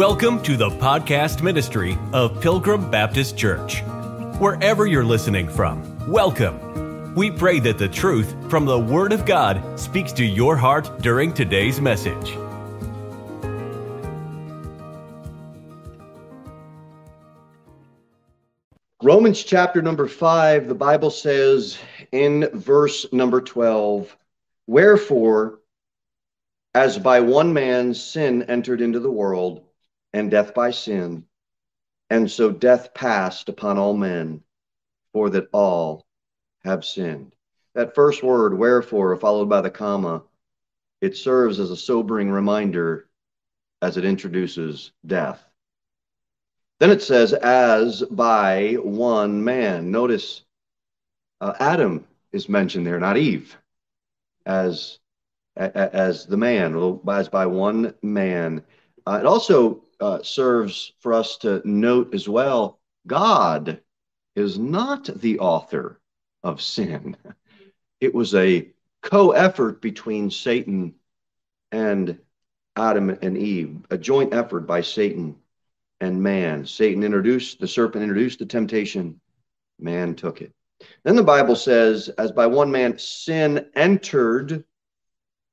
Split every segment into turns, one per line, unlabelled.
Welcome to the podcast ministry of Pilgrim Baptist Church. Wherever you're listening from, welcome. We pray that the truth from the Word of God speaks to your heart during today's message.
Romans chapter number 5, the Bible says in verse number 12, Wherefore, as by one man sin entered into the world, and death by sin, and so death passed upon all men, for that all have sinned. That first word, wherefore, followed by the comma, it serves as a sobering reminder as it introduces death. Then it says, as by one man. Notice uh, Adam is mentioned there, not Eve, as as the man, as by one man. Uh, it also uh, serves for us to note as well God is not the author of sin. It was a co effort between Satan and Adam and Eve, a joint effort by Satan and man. Satan introduced, the serpent introduced the temptation, man took it. Then the Bible says, as by one man sin entered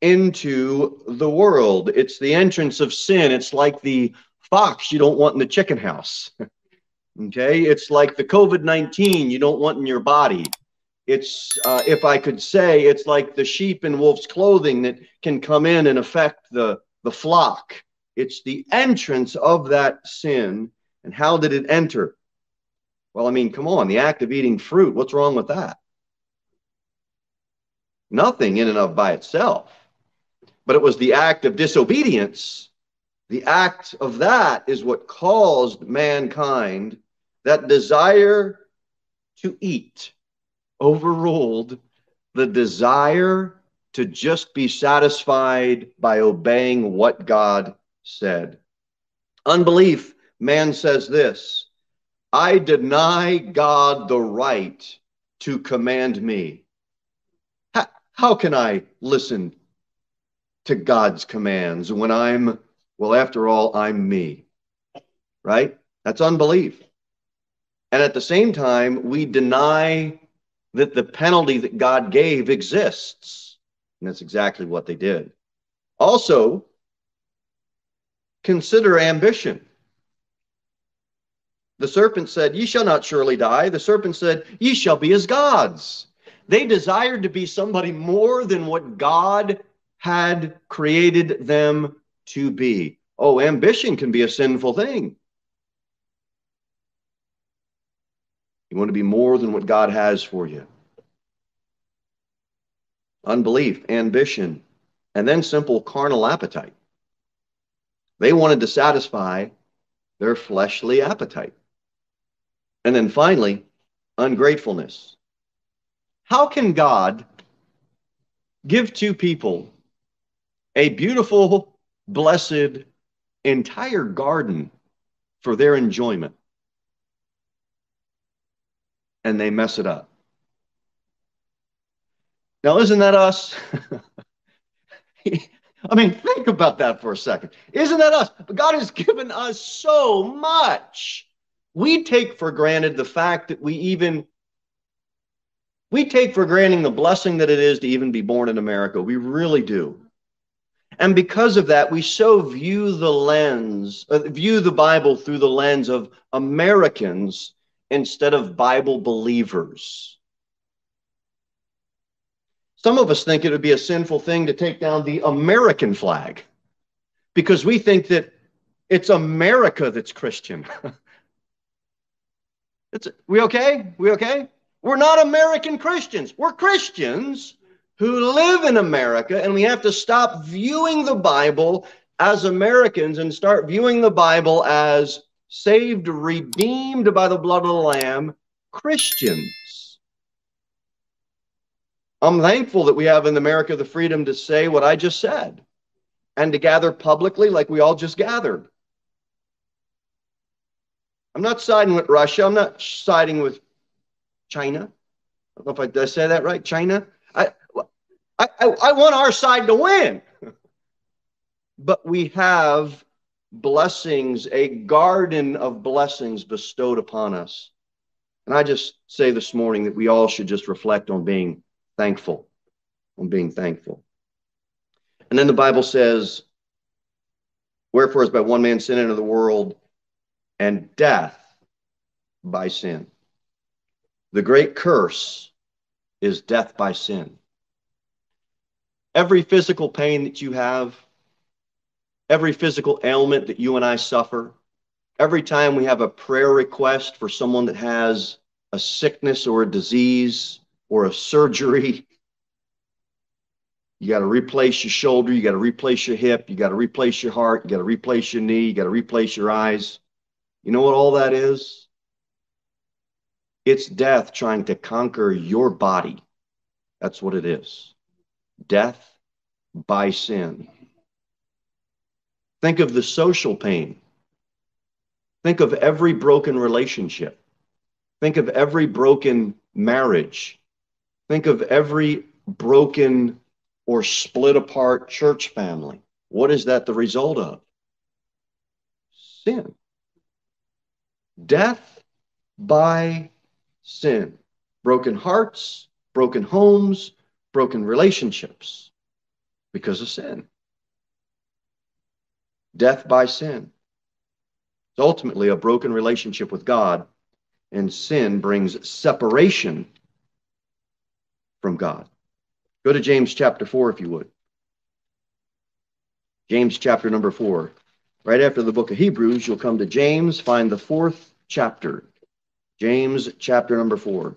into the world. It's the entrance of sin. It's like the fox you don't want in the chicken house. okay, it's like the COVID 19 you don't want in your body. It's, uh, if I could say, it's like the sheep in wolf's clothing that can come in and affect the, the flock. It's the entrance of that sin. And how did it enter? Well, I mean, come on, the act of eating fruit, what's wrong with that? Nothing in and of by itself. But it was the act of disobedience. The act of that is what caused mankind that desire to eat overruled the desire to just be satisfied by obeying what God said. Unbelief, man says this I deny God the right to command me. How, how can I listen to God's commands when I'm, well, after all, I'm me? Right? That's unbelief. And at the same time, we deny that the penalty that God gave exists. And that's exactly what they did. Also, consider ambition. The serpent said, Ye shall not surely die. The serpent said, Ye shall be as gods. They desired to be somebody more than what God had created them to be. Oh, ambition can be a sinful thing. You want to be more than what God has for you. Unbelief, ambition, and then simple carnal appetite. They wanted to satisfy their fleshly appetite. And then finally, ungratefulness. How can God give two people a beautiful, blessed, entire garden for their enjoyment? And they mess it up. Now, isn't that us? I mean, think about that for a second. Isn't that us? But God has given us so much. We take for granted the fact that we even we take for granted the blessing that it is to even be born in America. We really do. And because of that, we so view the lens, uh, view the Bible through the lens of Americans instead of Bible believers. Some of us think it would be a sinful thing to take down the American flag because we think that it's America that's Christian. it's, we okay? We okay? We're not American Christians. We're Christians who live in America, and we have to stop viewing the Bible as Americans and start viewing the Bible as saved, redeemed by the blood of the Lamb Christians. I'm thankful that we have in America the freedom to say what I just said and to gather publicly like we all just gathered. I'm not siding with Russia. I'm not siding with China. I don't know if I, did I say that right. China. I, I, I want our side to win. but we have blessings, a garden of blessings bestowed upon us. And I just say this morning that we all should just reflect on being thankful, on being thankful. And then the Bible says, Wherefore is by one man sin into the world, and death by sin. The great curse is death by sin. Every physical pain that you have, every physical ailment that you and I suffer, every time we have a prayer request for someone that has a sickness or a disease or a surgery, you got to replace your shoulder, you got to replace your hip, you got to replace your heart, you got to replace your knee, you got to replace your eyes. You know what all that is? It's death trying to conquer your body. That's what it is. Death by sin. Think of the social pain. Think of every broken relationship. Think of every broken marriage. Think of every broken or split apart church family. What is that the result of? Sin. Death by sin. Broken hearts, broken homes, broken relationships because of sin. Death by sin. It's ultimately a broken relationship with God, and sin brings separation from God. Go to James chapter 4, if you would. James chapter number 4. Right after the book of Hebrews, you'll come to James, find the fourth chapter. James chapter number 4. I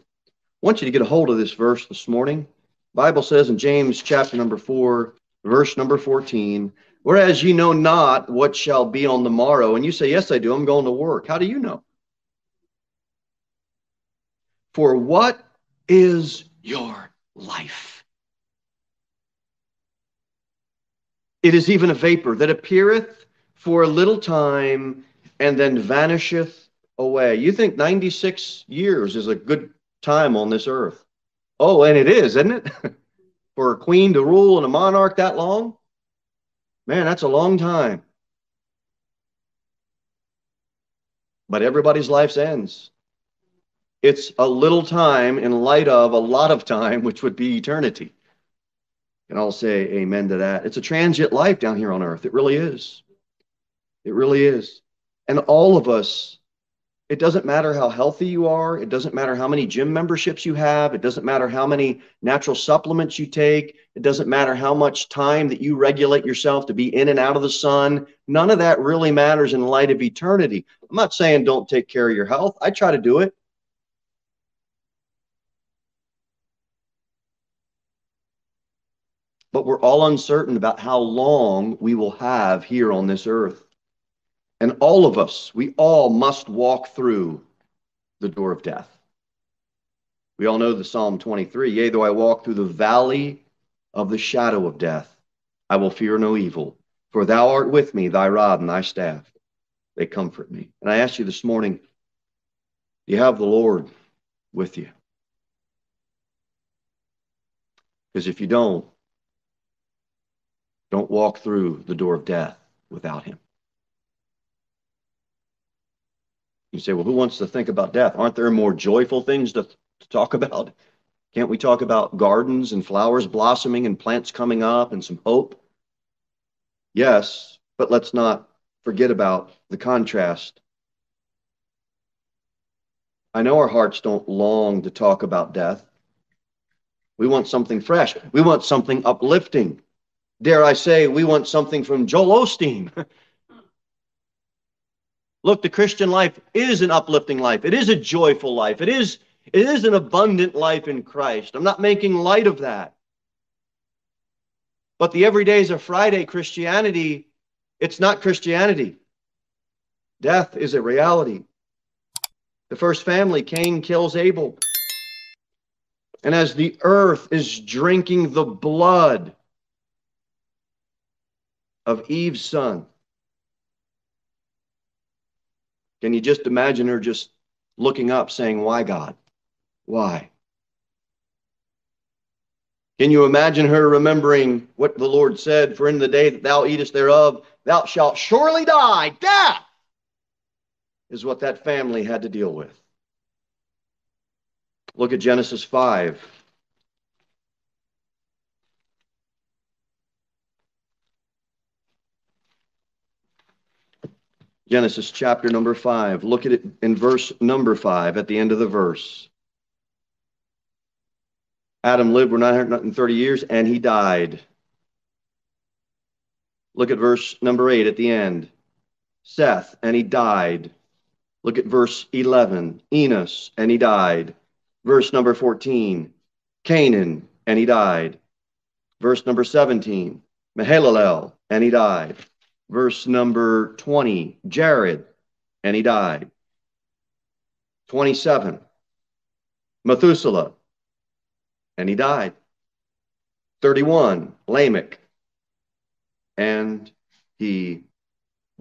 want you to get a hold of this verse this morning. Bible says in James chapter number 4, verse number 14, whereas you know not what shall be on the morrow, and you say, Yes, I do, I'm going to work. How do you know? For what is your life? It is even a vapor that appeareth for a little time and then vanisheth away. You think 96 years is a good time on this earth. Oh, and it is, isn't it? for a queen to rule and a monarch that long? Man, that's a long time. But everybody's life ends. It's a little time in light of a lot of time, which would be eternity. And I'll say amen to that. It's a transient life down here on earth. It really is. It really is. And all of us, it doesn't matter how healthy you are. It doesn't matter how many gym memberships you have. It doesn't matter how many natural supplements you take. It doesn't matter how much time that you regulate yourself to be in and out of the sun. None of that really matters in light of eternity. I'm not saying don't take care of your health. I try to do it. but we're all uncertain about how long we will have here on this earth. And all of us, we all must walk through the door of death. We all know the Psalm 23 Yea, though I walk through the valley of the shadow of death, I will fear no evil, for thou art with me, thy rod and thy staff, they comfort me. And I ask you this morning, do you have the Lord with you? Because if you don't, don't walk through the door of death without him. You say, well, who wants to think about death? Aren't there more joyful things to, to talk about? Can't we talk about gardens and flowers blossoming and plants coming up and some hope? Yes, but let's not forget about the contrast. I know our hearts don't long to talk about death. We want something fresh. We want something uplifting dare I say, we want something from Joel Osteen. Look, the Christian life is an uplifting life. It is a joyful life. It is, it is an abundant life in Christ. I'm not making light of that. But the everydays of Friday Christianity, it's not Christianity. Death is a reality. The first family, Cain kills Abel. And as the earth is drinking the blood of Eve's son. Can you just imagine her just looking up saying, Why, God? Why? Can you imagine her remembering what the Lord said? For in the day that thou eatest thereof, thou shalt surely die. Death is what that family had to deal with. Look at Genesis 5. Genesis chapter number 5. Look at it in verse number 5 at the end of the verse. Adam lived for 930 years and he died. Look at verse number 8 at the end. Seth, and he died. Look at verse 11. Enos, and he died. Verse number 14. Cainan, and he died. Verse number 17. Mahalalel, and he died. Verse number 20. Jared, and he died. 27. Methuselah, and he died. 31, Lamech, and he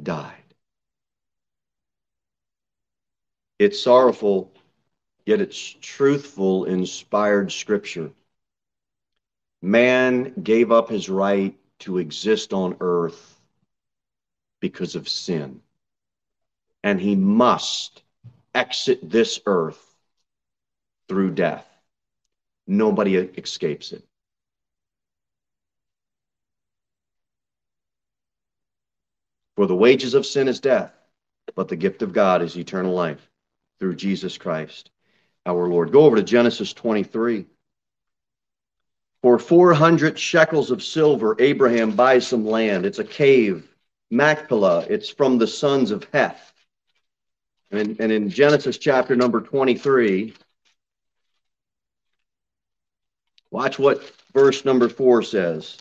died. It's sorrowful, yet it's truthful, inspired scripture. Man gave up his right to exist on earth because of sin. And he must exit this earth through death. Nobody escapes it. For the wages of sin is death, but the gift of God is eternal life through Jesus Christ our Lord. Go over to Genesis 23. For 400 shekels of silver, Abraham buys some land. It's a cave, Machpelah. It's from the sons of Heth. And, and in Genesis chapter number 23, Watch what verse number four says.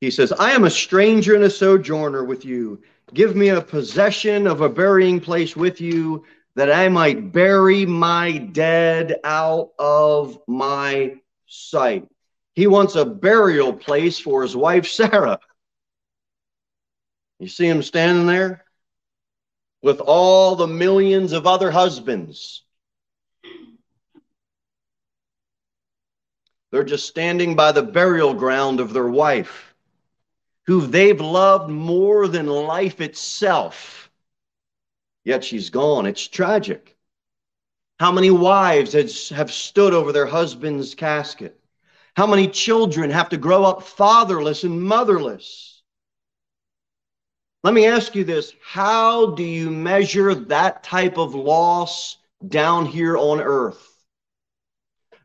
He says, I am a stranger and a sojourner with you. Give me a possession of a burying place with you, that I might bury my dead out of my sight. He wants a burial place for his wife, Sarah. You see him standing there with all the millions of other husbands They're just standing by the burial ground of their wife, who they've loved more than life itself. Yet she's gone. It's tragic. How many wives have stood over their husband's casket? How many children have to grow up fatherless and motherless? Let me ask you this How do you measure that type of loss down here on earth?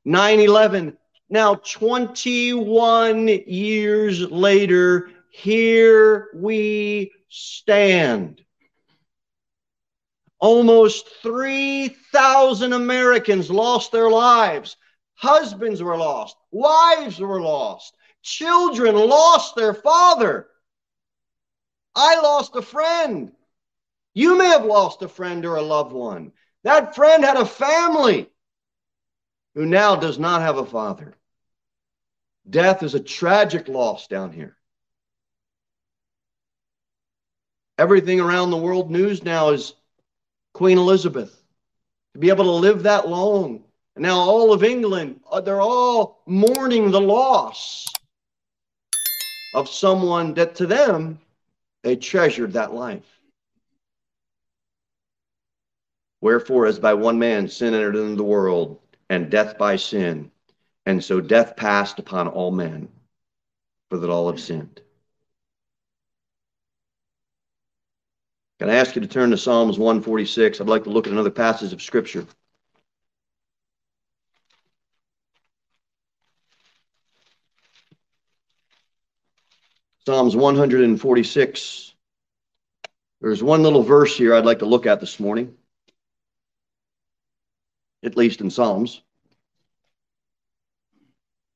9 11 now, 21 years later, here we stand. Almost 3,000 Americans lost their lives. Husbands were lost. Wives were lost. Children lost their father. I lost a friend. You may have lost a friend or a loved one. That friend had a family who now does not have a father. Death is a tragic loss down here. Everything around the world news now is Queen Elizabeth. To be able to live that long. And now all of England, uh, they're all mourning the loss of someone that to them, they treasured that life. Wherefore, as by one man sin entered into the world, and death by sin, and so death passed upon all men, for that all have sinned. Can I ask you to turn to Psalms 146? I'd like to look at another passage of Scripture. Psalms 146. There's one little verse here I'd like to look at this morning, at least in Psalms.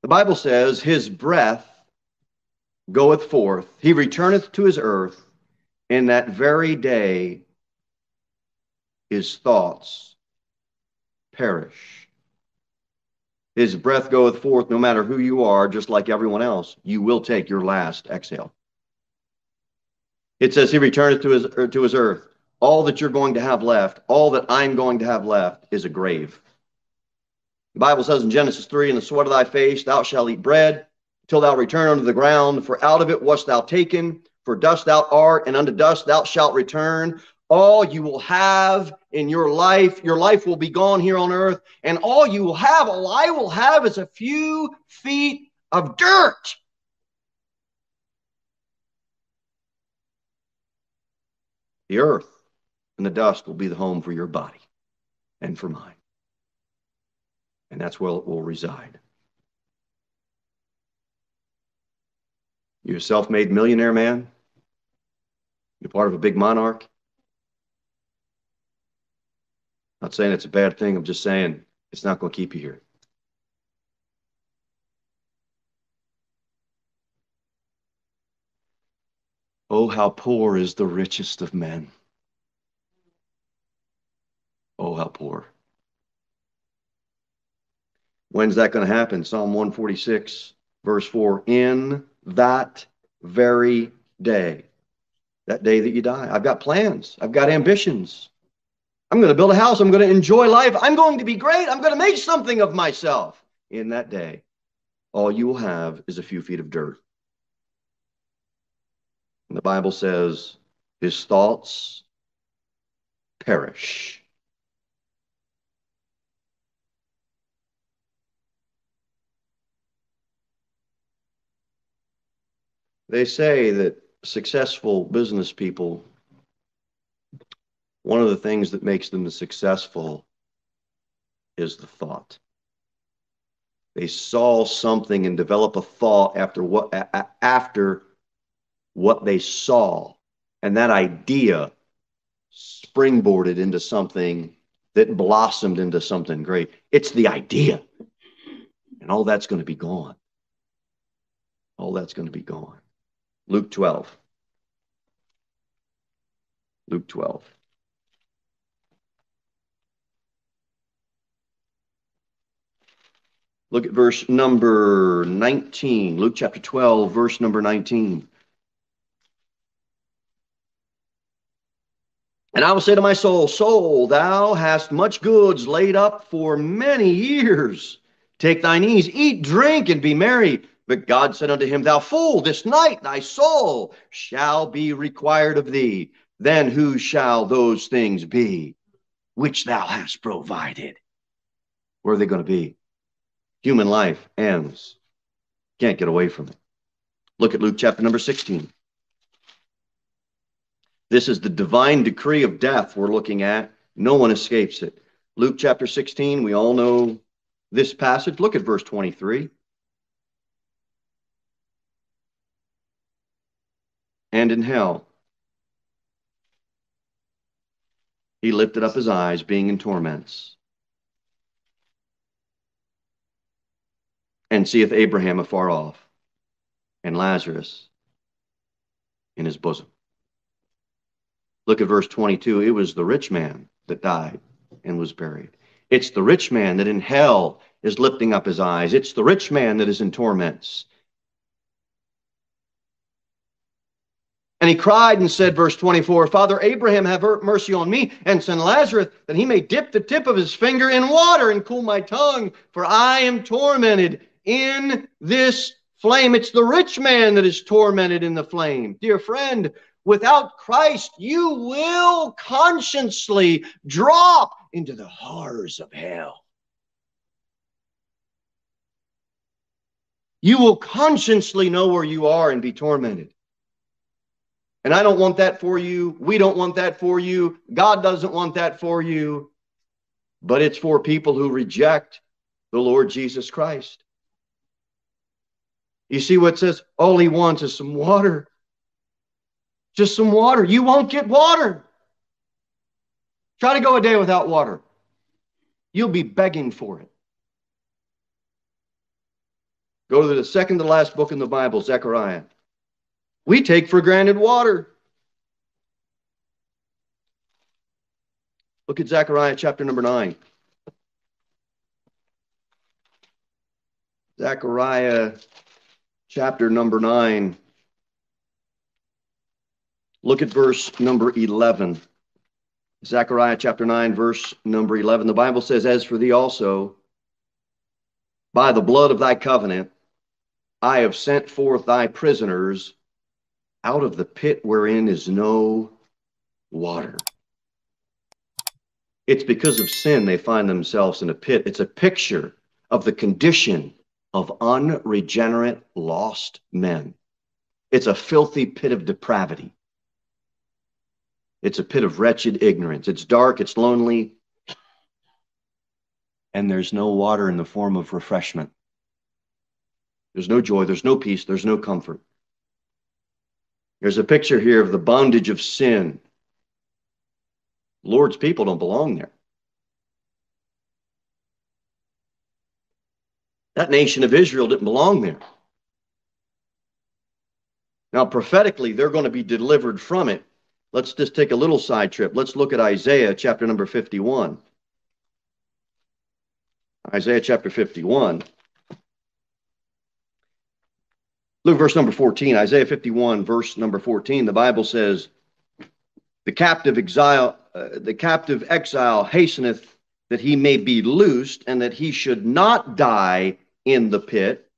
The Bible says, His breath goeth forth, he returneth to his earth, in that very day his thoughts perish. His breath goeth forth no matter who you are, just like everyone else. You will take your last exhale. It says he returneth to his, er, to his earth. All that you're going to have left, all that I'm going to have left is a grave. The Bible says in Genesis 3, In the sweat of thy face thou shalt eat bread, till thou return unto the ground, for out of it wast thou taken, for dust thou art, and unto dust thou shalt return. All you will have in your life, your life will be gone here on earth, and all you will have, all I will have, is a few feet of dirt. The earth and the dust will be the home for your body and for mine. And that's where it will reside. You're a self made millionaire man. You're part of a big monarch. Not saying it's a bad thing. I'm just saying it's not going to keep you here. Oh, how poor is the richest of men. Oh, how poor. When's that going to happen? Psalm 146, verse 4. In that very day, that day that you die. I've got plans, I've got ambitions. I'm going to build a house, I'm going to enjoy life, I'm going to be great, I'm going to make something of myself. In that day, all you will have is a few feet of dirt. And the Bible says, his thoughts perish. They say that successful business people, one of the things that makes them successful is the thought. They saw something and develop a thought after what after what they saw, and that idea springboarded into something that blossomed into something great. It's the idea, and all that's going to be gone. All that's going to be gone. Luke 12. Luke 12. Look at verse number 19. Luke chapter 12, verse number 19. And I will say to my soul, Soul, thou hast much goods laid up for many years. Take thine ease, eat, drink, and be merry. But God said unto him, Thou fool, this night thy soul shall be required of thee. Then who shall those things be which thou hast provided? Where are they going to be? Human life ends. Can't get away from it. Look at Luke chapter number 16. This is the divine decree of death we're looking at. No one escapes it. Luke chapter 16, we all know this passage. Look at verse 23. and in hell. He lifted up his eyes, being in torments, and seeth Abraham afar off, and Lazarus in his bosom. Look at verse 22. It was the rich man that died and was buried. It's the rich man that in hell is lifting up his eyes. It's the rich man that is in torments. And he cried and said, verse 24, Father Abraham, have mercy on me and send Lazarus that he may dip the tip of his finger in water and cool my tongue, for I am tormented in this flame. It's the rich man that is tormented in the flame. Dear friend, without Christ, you will consciously drop into the horrors of hell. You will consciously know where you are and be tormented. And I don't want that for you. We don't want that for you. God doesn't want that for you. But it's for people who reject the Lord Jesus Christ. You see what says? All he wants is some water. Just some water. You won't get water. Try to go a day without water. You'll be begging for it. Go to the second to last book in the Bible, Zechariah. We take for granted water. Look at Zechariah chapter number 9. Zechariah chapter number 9. Look at verse number 11. Zechariah chapter 9, verse number 11. The Bible says, As for thee also, By the blood of thy covenant, I have sent forth thy prisoners out of the pit wherein is no water. It's because of sin they find themselves in a pit. It's a picture of the condition of unregenerate, lost men. It's a filthy pit of depravity. It's a pit of wretched ignorance. It's dark, it's lonely, and there's no water in the form of refreshment. There's no joy, there's no peace, there's no comfort. There's a picture here of the bondage of sin. Lord's people don't belong there. That nation of Israel didn't belong there. Now, prophetically, they're going to be delivered from it. Let's just take a little side trip. Let's look at Isaiah chapter number 51. Isaiah chapter 51. Look, verse number 14, Isaiah 51, verse number 14. The Bible says, The captive exile, uh, the captive exile hasteneth that he may be loosed, and that he should not die in the pit,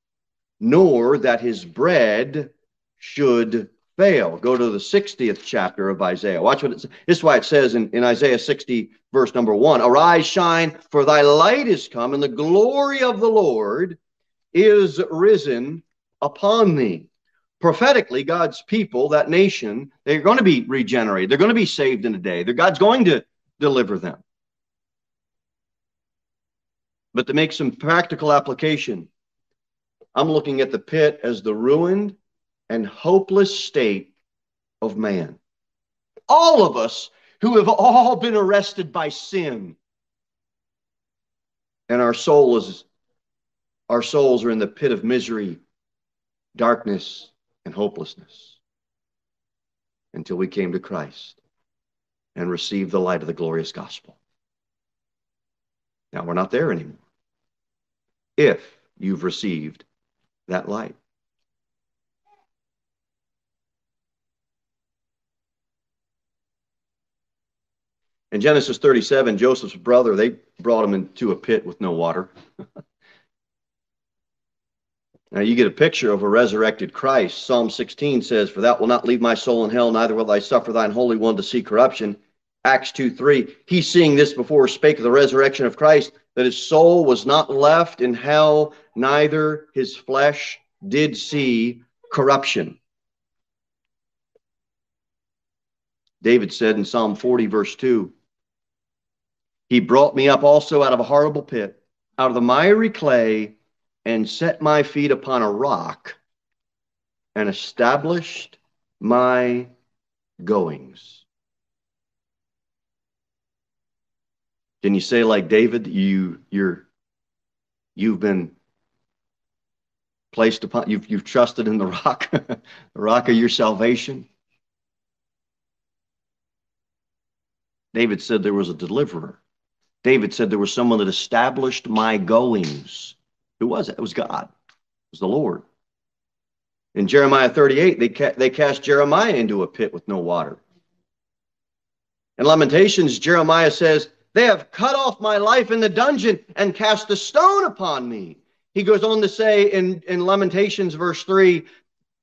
nor that his bread should fail. Go to the 60th chapter of Isaiah. Watch what it says. This is why it says in, in Isaiah 60, verse number one Arise, shine, for thy light is come, and the glory of the Lord is risen upon thee. Prophetically, God's people, that nation, they're going to be regenerated. They're going to be saved in a day. God's going to deliver them. But to make some practical application, I'm looking at the pit as the ruined and hopeless state of man. All of us who have all been arrested by sin. And our soul is our souls are in the pit of misery darkness, and hopelessness until we came to Christ and received the light of the glorious gospel. Now we're not there anymore. If you've received that light. In Genesis 37, Joseph's brother, they brought him into a pit with no water. Now you get a picture of a resurrected Christ. Psalm 16 says, For thou wilt not leave my soul in hell, neither will I suffer thine Holy One to see corruption. Acts 2 3. He seeing this before spake of the resurrection of Christ, that his soul was not left in hell, neither his flesh did see corruption. David said in Psalm 40, verse 2, He brought me up also out of a horrible pit, out of the miry clay and set my feet upon a rock and established my goings. Can you say like David, you you're you've been placed upon you've you've trusted in the rock, the rock of your salvation? David said there was a deliverer. David said there was someone that established my goings. Who was it? It was God. It was the Lord. In Jeremiah 38, they, ca- they cast Jeremiah into a pit with no water. In Lamentations, Jeremiah says, They have cut off my life in the dungeon and cast a stone upon me. He goes on to say in, in Lamentations, verse 3,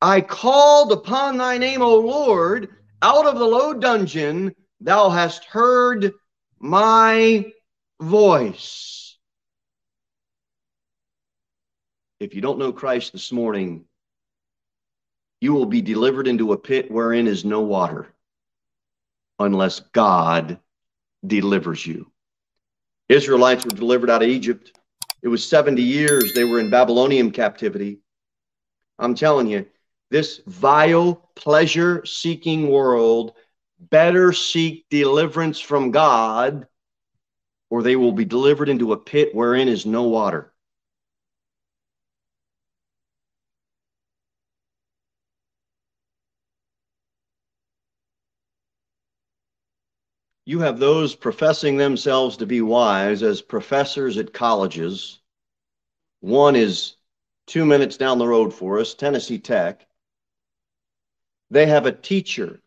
I called upon thy name, O Lord, out of the low dungeon, thou hast heard my voice. If you don't know Christ this morning, you will be delivered into a pit wherein is no water unless God delivers you. Israelites were delivered out of Egypt. It was 70 years they were in Babylonian captivity. I'm telling you, this vile, pleasure seeking world better seek deliverance from God, or they will be delivered into a pit wherein is no water. You have those professing themselves to be wise as professors at colleges. One is two minutes down the road for us, Tennessee Tech. They have a teacher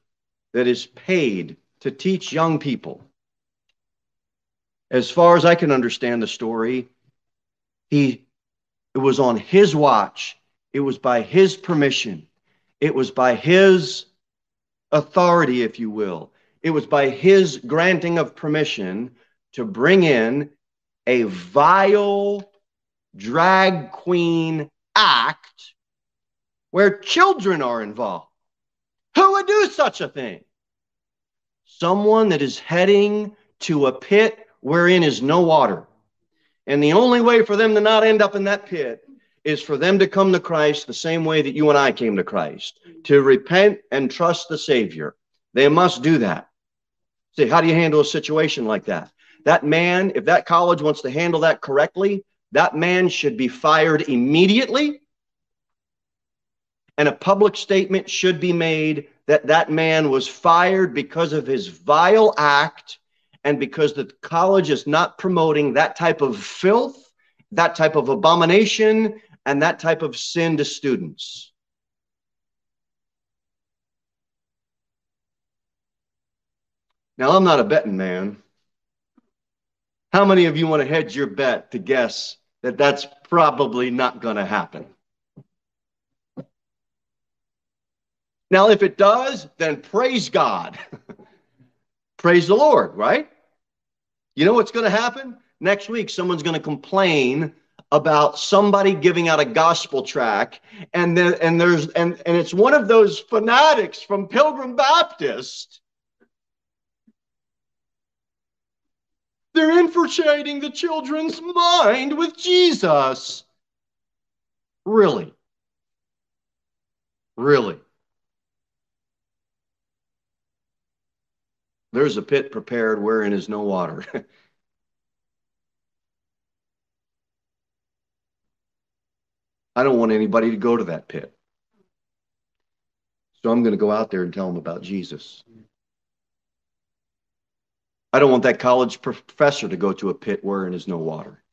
that is paid to teach young people. As far as I can understand the story, he It was on his watch. It was by his permission. It was by his authority, if you will. It was by his granting of permission to bring in a vile drag queen act where children are involved. Who would do such a thing? Someone that is heading to a pit wherein is no water. And the only way for them to not end up in that pit is for them to come to Christ the same way that you and I came to Christ, to repent and trust the Savior. They must do that. See, how do you handle a situation like that? That man, if that college wants to handle that correctly, that man should be fired immediately. And a public statement should be made that that man was fired because of his vile act and because the college is not promoting that type of filth, that type of abomination, and that type of sin to students. Now, I'm not a betting man. How many of you want to hedge your bet to guess that that's probably not going to happen? Now, if it does, then praise God. praise the Lord, right? You know what's going to happen? Next week, someone's going to complain about somebody giving out a gospel track and then and there's and and it's one of those fanatics from Pilgrim Baptist They're infiltrating the children's mind with Jesus. Really? Really? There's a pit prepared wherein is no water. I don't want anybody to go to that pit. So I'm going to go out there and tell them about Jesus. I don't want that college professor to go to a pit wherein is no water.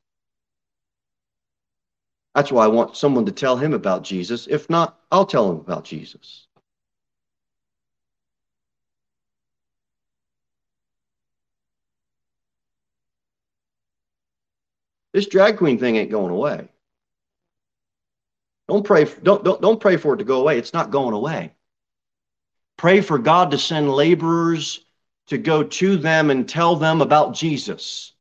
That's why I want someone to tell him about Jesus. If not, I'll tell him about Jesus. This drag queen thing ain't going away. Don't pray, don't, don't, don't pray for it to go away. It's not going away. Pray for God to send laborers to go to them and tell them about Jesus.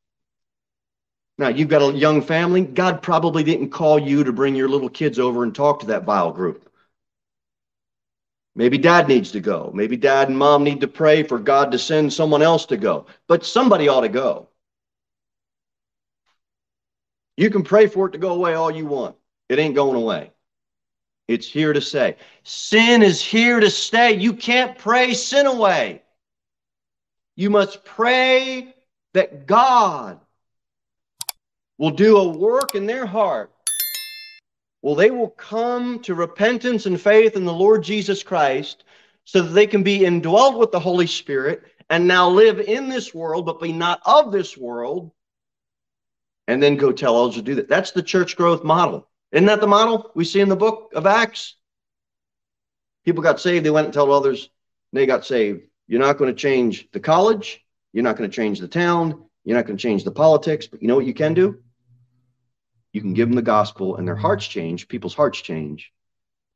Now, you've got a young family. God probably didn't call you to bring your little kids over and talk to that vile group. Maybe dad needs to go. Maybe dad and mom need to pray for God to send someone else to go. But somebody ought to go. You can pray for it to go away all you want. It ain't going away. It's here to stay. Sin is here to stay. You can't pray sin away. You must pray that God will do a work in their heart. Well, they will come to repentance and faith in the Lord Jesus Christ so that they can be indwelt with the Holy Spirit and now live in this world, but be not of this world, and then go tell others to do that. That's the church growth model. Isn't that the model we see in the book of Acts? People got saved, they went and told others, they got saved. You're not going to change the college. You're not going to change the town. You're not going to change the politics. But you know what you can do? You can give them the gospel and their hearts change. People's hearts change.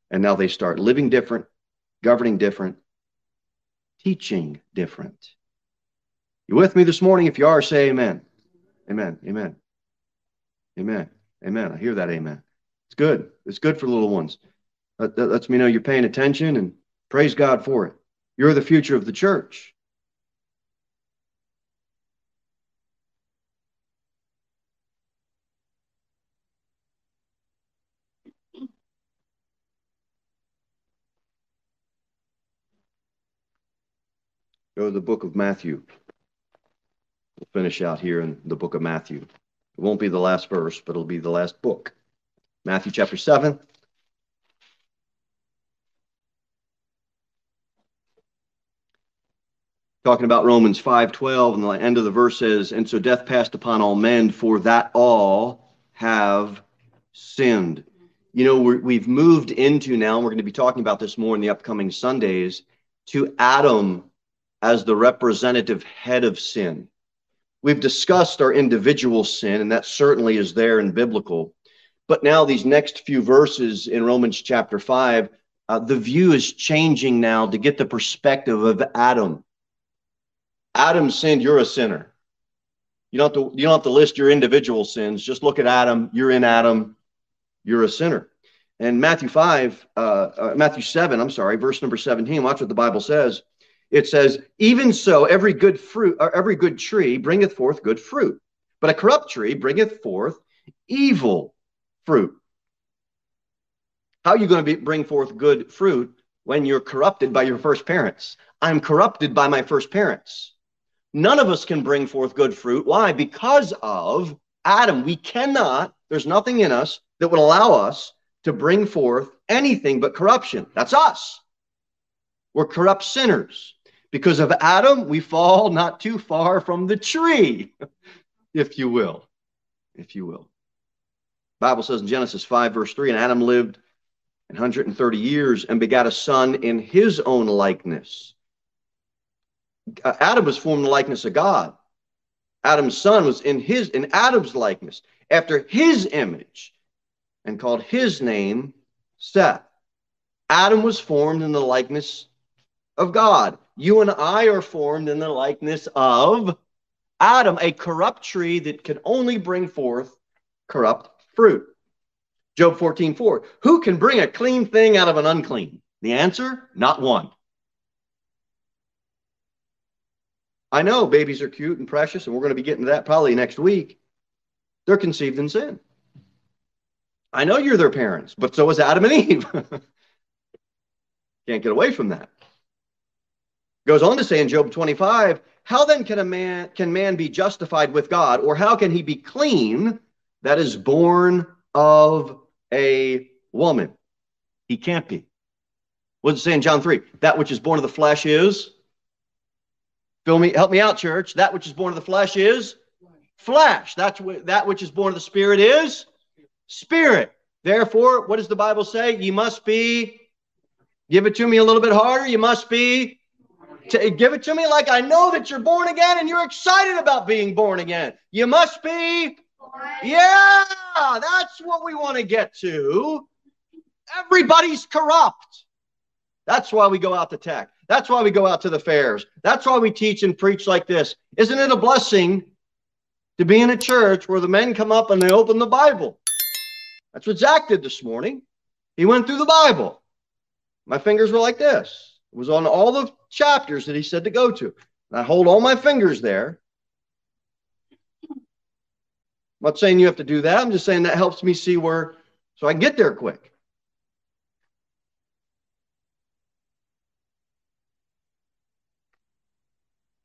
And now they start living different, governing different, teaching different. You with me this morning? If you are, say amen. Amen. Amen. Amen. Amen. I hear that amen. It's good. It's good for little ones. That, that lets me know you're paying attention and praise God for it. You're the future of the church. Go to the book of Matthew. We'll finish out here in the book of Matthew. It won't be the last verse, but it'll be the last book. Matthew chapter 7. Talking about Romans 5:12 and the end of the verse says and so death passed upon all men for that all have sinned. You know, we have moved into now, and we're going to be talking about this more in the upcoming Sundays, to Adam as the representative head of sin. We've discussed our individual sin, and that certainly is there in biblical. But now, these next few verses in Romans chapter 5, uh, the view is changing now to get the perspective of Adam. Adam sinned, you're a sinner. You don't, have to, you don't have to list your individual sins. Just look at Adam. You're in Adam. You're a sinner. And Matthew 5, uh, uh, Matthew 7, I'm sorry, verse number 17, watch what the Bible says. It says, Even so, every good fruit, or every good tree bringeth forth good fruit, but a corrupt tree bringeth forth evil fruit. How are you going to be, bring forth good fruit when you're corrupted by your first parents? I'm corrupted by my first parents. None of us can bring forth good fruit. Why? Because of Adam. We cannot, there's nothing in us that would allow us to bring forth anything but corruption. That's us. We're corrupt sinners. Because of Adam, we fall not too far from the tree, if you will. If you will. Bible says in Genesis 5, verse 3, and Adam lived 130 years and begat a son in his own likeness. Uh, Adam was formed in the likeness of God. Adam's son was in his in Adam's likeness, after his image and called his name Seth. Adam was formed in the likeness of God. You and I are formed in the likeness of Adam, a corrupt tree that can only bring forth corrupt fruit. Job 14, 4. Who can bring a clean thing out of an unclean? The answer, not one. I know babies are cute and precious, and we're going to be getting to that probably next week. They're conceived in sin. I know you're their parents, but so was Adam and Eve. Can't get away from that. Goes on to say in Job 25, how then can a man can man be justified with God, or how can he be clean that is born of a woman? He can't be. What does it say in John 3? That which is born of the flesh is. Fill me, help me out, church. That which is born of the flesh is flesh. That's what that which is born of the spirit is spirit. Therefore, what does the Bible say? You must be, give it to me a little bit harder. You must be, to, give it to me like I know that you're born again and you're excited about being born again. You must be, yeah, that's what we want to get to. Everybody's corrupt. That's why we go out to tech. That's why we go out to the fairs. That's why we teach and preach like this. Isn't it a blessing to be in a church where the men come up and they open the Bible? That's what Zach did this morning. He went through the Bible. My fingers were like this. It was on all the chapters that he said to go to. And I hold all my fingers there. I'm not saying you have to do that. I'm just saying that helps me see where, so I can get there quick.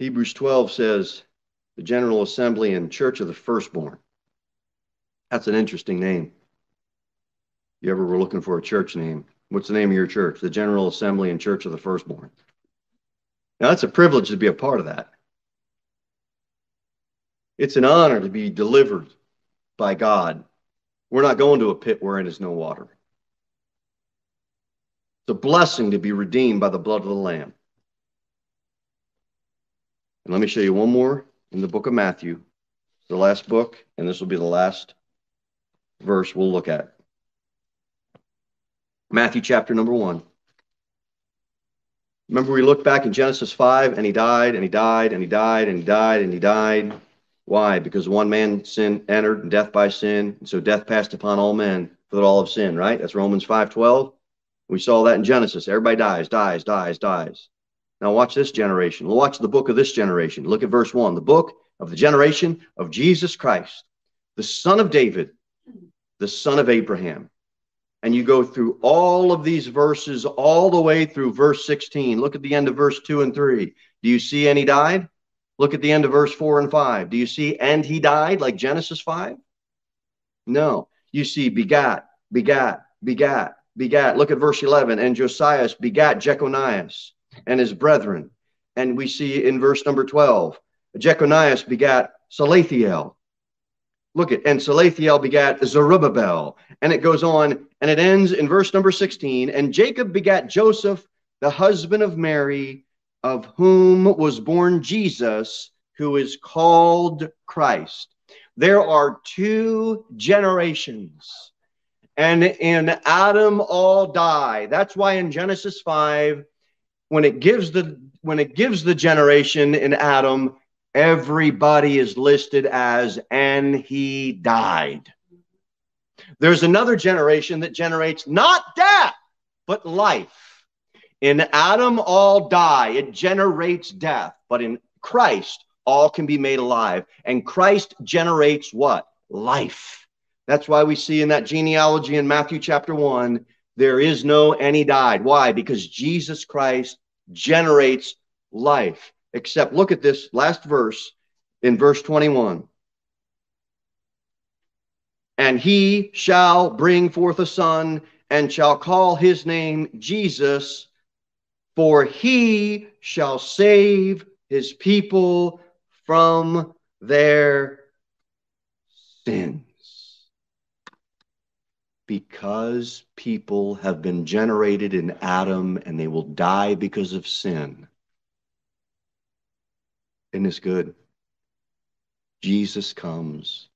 Hebrews 12 says, the General Assembly and Church of the Firstborn. That's an interesting name you ever were looking for a church name, what's the name of your church? The General Assembly and Church of the Firstborn. Now, that's a privilege to be a part of that. It's an honor to be delivered by God. We're not going to a pit wherein is no water. It's a blessing to be redeemed by the blood of the Lamb. And let me show you one more in the book of Matthew, the last book, and this will be the last verse we'll look at. Matthew chapter number one. Remember, we looked back in Genesis 5 and he died and he died and he died and he died and he died. Why? Because one man sin entered and death by sin. And so death passed upon all men for the all of sin, right? That's Romans 5 12. We saw that in Genesis. Everybody dies, dies, dies, dies. Now watch this generation. Watch the book of this generation. Look at verse 1. The book of the generation of Jesus Christ, the son of David, the son of Abraham and you go through all of these verses all the way through verse 16. Look at the end of verse 2 and 3. Do you see and he died? Look at the end of verse 4 and 5. Do you see and he died like Genesis 5? No. You see begat, begat, begat, begat. Look at verse 11. And Josias begat Jeconias and his brethren. And we see in verse number 12, Jeconias begat Salathiel Look at, and Salathiel begat Zerubbabel. And it goes on, and it ends in verse number 16. And Jacob begat Joseph, the husband of Mary, of whom was born Jesus, who is called Christ. There are two generations And in Adam all die. That's why in Genesis 5, when it gives the when it gives the generation in Adam, everybody is listed as and he died. There's another generation that generates not death, but life. In Adam, all die. It generates death. But in Christ, all can be made alive. And Christ generates what? Life. That's why we see in that genealogy in Matthew chapter 1, there is no any died. Why? Because Jesus Christ generates life. Except look at this last verse in verse 21 and he shall bring forth a son and shall call his name Jesus, for he shall save his people from their sins. Because people have been generated in Adam and they will die because of sin. Isn't this good? Jesus comes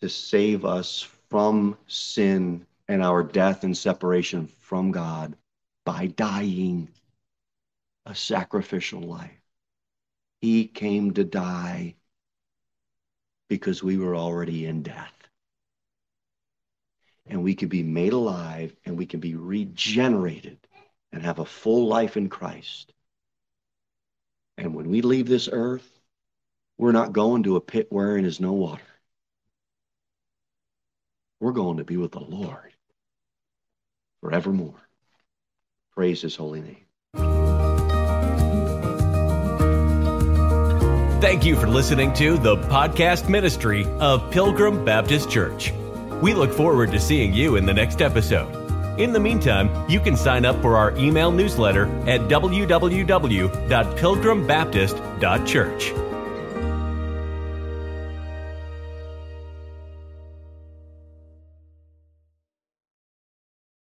to save us from sin and our death and separation from God by dying a sacrificial life. He came to die because we were already in death. And we can be made alive and we can be regenerated and have a full life in Christ. And when we leave this earth, we're not going to a pit wherein is no water. We're going to be with the Lord forevermore. Praise his holy name.
Thank you for listening to the podcast ministry of Pilgrim Baptist Church. We look forward to seeing you in the next episode. In the meantime, you can sign up for our email newsletter at www.pilgrimbaptist.church.